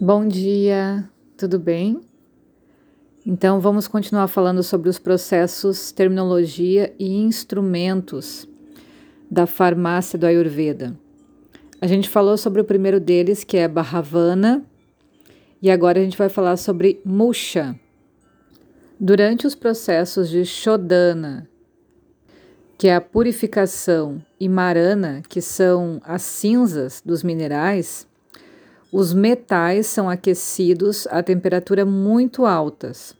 Bom dia, tudo bem? Então vamos continuar falando sobre os processos, terminologia e instrumentos da farmácia do Ayurveda. A gente falou sobre o primeiro deles, que é Bhavana, e agora a gente vai falar sobre Musha. Durante os processos de Shodana, que é a purificação, e Marana, que são as cinzas dos minerais, os metais são aquecidos a temperatura muito altas.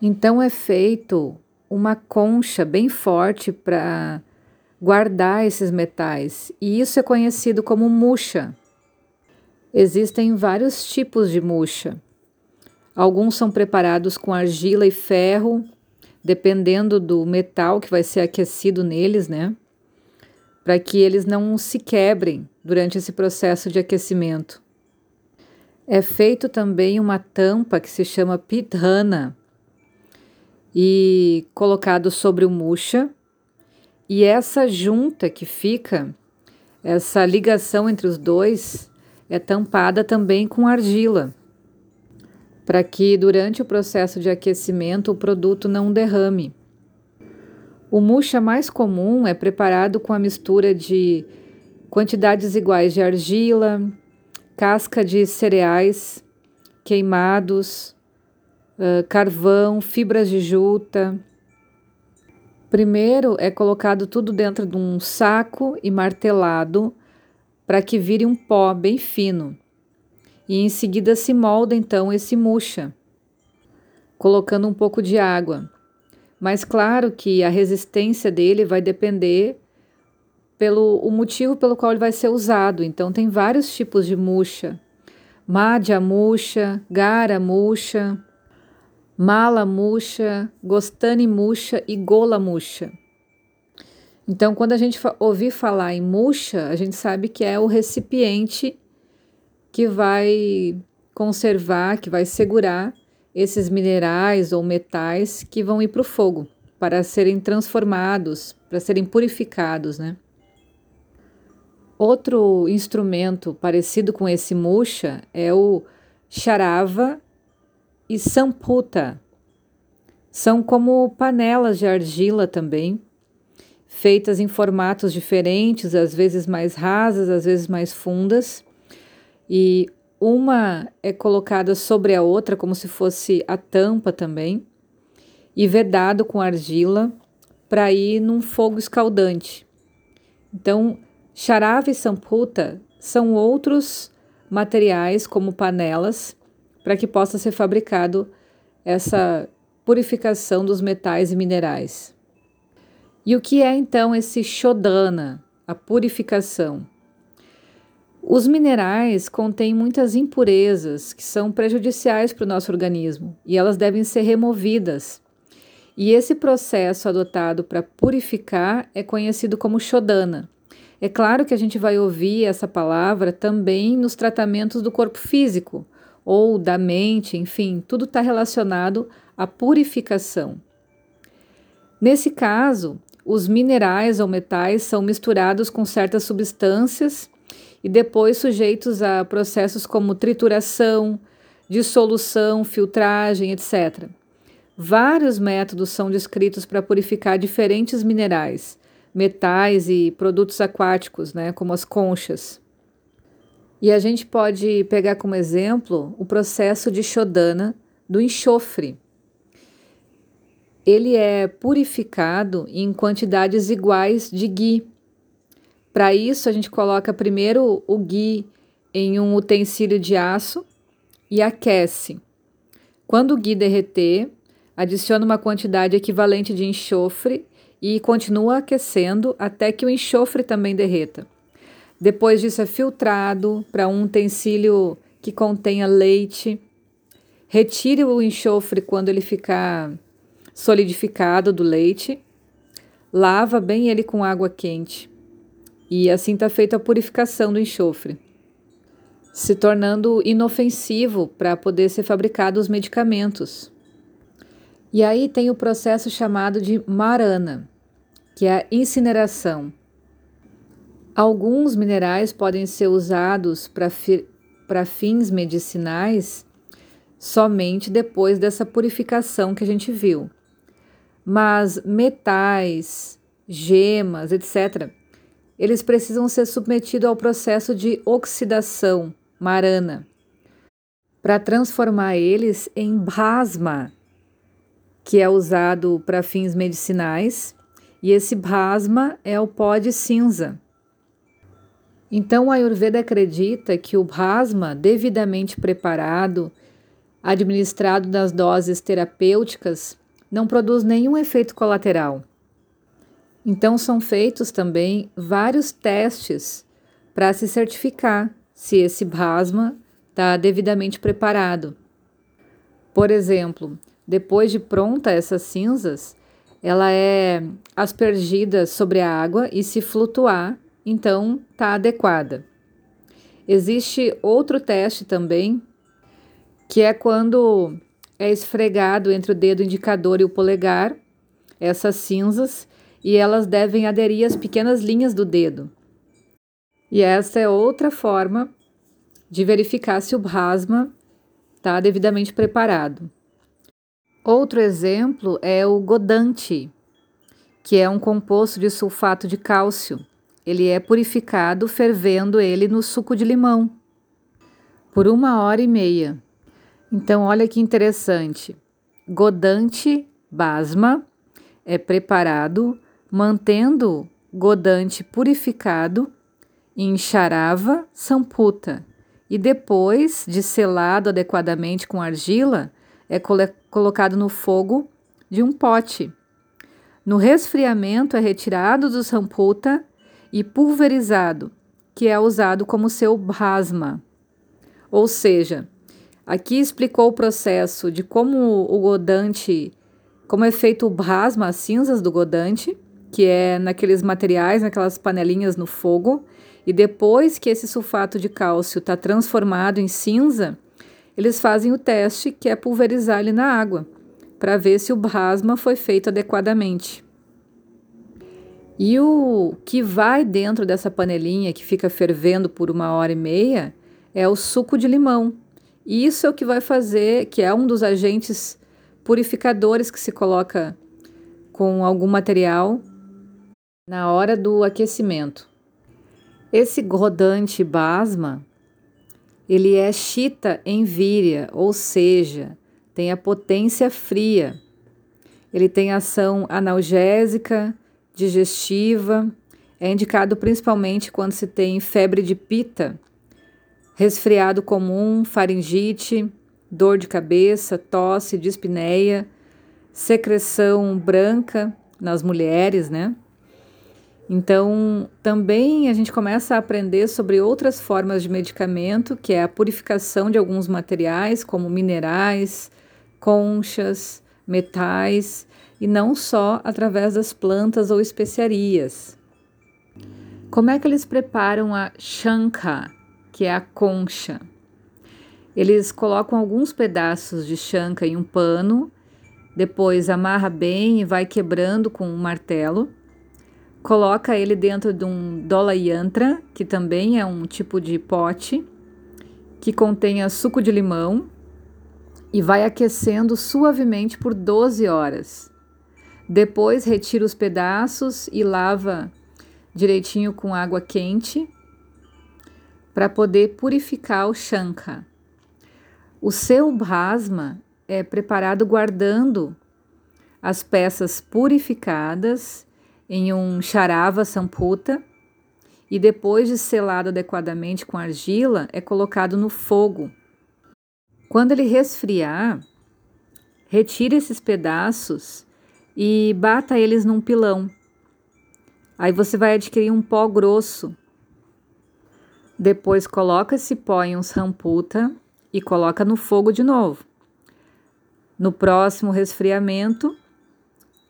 Então é feito uma concha bem forte para guardar esses metais, e isso é conhecido como muxa. Existem vários tipos de muxa. Alguns são preparados com argila e ferro, dependendo do metal que vai ser aquecido neles, né? Para que eles não se quebrem durante esse processo de aquecimento. É feito também uma tampa que se chama pidhana e colocado sobre o musha, e essa junta que fica, essa ligação entre os dois, é tampada também com argila, para que durante o processo de aquecimento o produto não derrame. O muxa mais comum é preparado com a mistura de quantidades iguais de argila, casca de cereais queimados, uh, carvão, fibras de juta. Primeiro é colocado tudo dentro de um saco e martelado para que vire um pó bem fino. E em seguida se molda então esse muxa, colocando um pouco de água. Mas claro que a resistência dele vai depender pelo o motivo pelo qual ele vai ser usado. Então tem vários tipos de muxa. Madhya muxa, Gara muxa, Mala muxa, Gostani muxa e Gola muxa. Então, quando a gente ouvir falar em muxa, a gente sabe que é o recipiente que vai conservar, que vai segurar esses minerais ou metais que vão ir para o fogo para serem transformados, para serem purificados, né? Outro instrumento parecido com esse musha é o charava e samputa. São como panelas de argila também, feitas em formatos diferentes, às vezes mais rasas, às vezes mais fundas. E uma é colocada sobre a outra, como se fosse a tampa também, e vedado com argila para ir num fogo escaldante. Então, charava e samputa são outros materiais, como panelas, para que possa ser fabricado essa purificação dos metais e minerais. E o que é então esse shodana, a purificação? Os minerais contêm muitas impurezas que são prejudiciais para o nosso organismo e elas devem ser removidas. E esse processo adotado para purificar é conhecido como Shodana. É claro que a gente vai ouvir essa palavra também nos tratamentos do corpo físico ou da mente, enfim, tudo está relacionado à purificação. Nesse caso, os minerais ou metais são misturados com certas substâncias e depois sujeitos a processos como trituração, dissolução, filtragem, etc. Vários métodos são descritos para purificar diferentes minerais, metais e produtos aquáticos, né, como as conchas. E a gente pode pegar como exemplo o processo de Shodana do enxofre. Ele é purificado em quantidades iguais de ghee, para isso, a gente coloca primeiro o ghee em um utensílio de aço e aquece. Quando o ghee derreter, adiciona uma quantidade equivalente de enxofre e continua aquecendo até que o enxofre também derreta. Depois disso é filtrado para um utensílio que contenha leite. Retire o enxofre quando ele ficar solidificado do leite. Lava bem ele com água quente e assim está feita a purificação do enxofre, se tornando inofensivo para poder ser fabricados os medicamentos. E aí tem o processo chamado de marana, que é a incineração. Alguns minerais podem ser usados para para fins medicinais somente depois dessa purificação que a gente viu. Mas metais, gemas, etc., eles precisam ser submetidos ao processo de oxidação marana para transformar eles em bhasma, que é usado para fins medicinais, e esse bhasma é o pó de cinza. Então, o Ayurveda acredita que o bhasma, devidamente preparado, administrado nas doses terapêuticas, não produz nenhum efeito colateral. Então, são feitos também vários testes para se certificar se esse plasma está devidamente preparado. Por exemplo, depois de pronta essas cinzas, ela é aspergida sobre a água e se flutuar, então está adequada. Existe outro teste também, que é quando é esfregado entre o dedo indicador e o polegar essas cinzas e elas devem aderir às pequenas linhas do dedo. E essa é outra forma de verificar se o plasma está devidamente preparado. Outro exemplo é o godante, que é um composto de sulfato de cálcio. Ele é purificado fervendo ele no suco de limão por uma hora e meia. Então, olha que interessante. Godante basma é preparado mantendo godante purificado em charava samputa e depois de selado adequadamente com argila, é colocado no fogo de um pote. No resfriamento é retirado do samputa e pulverizado, que é usado como seu basma. Ou seja, Aqui explicou o processo de como o godante, como é feito o brasma, as cinzas do godante, que é naqueles materiais, naquelas panelinhas no fogo, e depois que esse sulfato de cálcio está transformado em cinza, eles fazem o teste que é pulverizar ele na água, para ver se o brasma foi feito adequadamente. E o que vai dentro dessa panelinha que fica fervendo por uma hora e meia é o suco de limão, e isso é o que vai fazer, que é um dos agentes purificadores que se coloca com algum material na hora do aquecimento. Esse rodante basma, ele é chita em víria, ou seja, tem a potência fria. Ele tem ação analgésica, digestiva, é indicado principalmente quando se tem febre de pita resfriado comum, faringite, dor de cabeça, tosse, dispneia, secreção branca nas mulheres, né? Então, também a gente começa a aprender sobre outras formas de medicamento, que é a purificação de alguns materiais, como minerais, conchas, metais, e não só através das plantas ou especiarias. Como é que eles preparam a shanka? que é a concha. Eles colocam alguns pedaços de chanca em um pano, depois amarra bem e vai quebrando com um martelo. Coloca ele dentro de um dola yantra, que também é um tipo de pote, que contém suco de limão e vai aquecendo suavemente por 12 horas. Depois retira os pedaços e lava direitinho com água quente para poder purificar o Shanka. O seu Bhasma é preparado guardando as peças purificadas em um charava samputa e depois de selado adequadamente com argila, é colocado no fogo. Quando ele resfriar, retire esses pedaços e bata eles num pilão. Aí você vai adquirir um pó grosso depois coloca esse pó em uns ramputa e coloca no fogo de novo. No próximo resfriamento,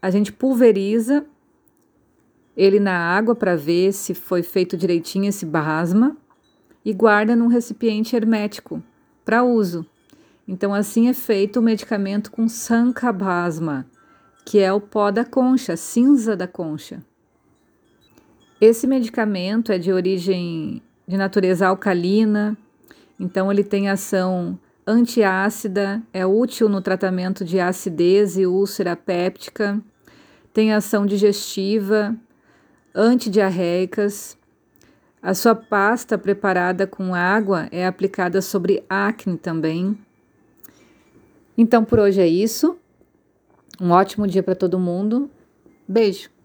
a gente pulveriza ele na água para ver se foi feito direitinho esse basma e guarda num recipiente hermético para uso. Então assim é feito o medicamento com sankabasma, que é o pó da concha, cinza da concha. Esse medicamento é de origem de natureza alcalina Então ele tem ação antiácida, é útil no tratamento de acidez e úlcera péptica, tem ação digestiva, antidiarreicas. A sua pasta preparada com água é aplicada sobre acne também. Então por hoje é isso. Um ótimo dia para todo mundo. Beijo.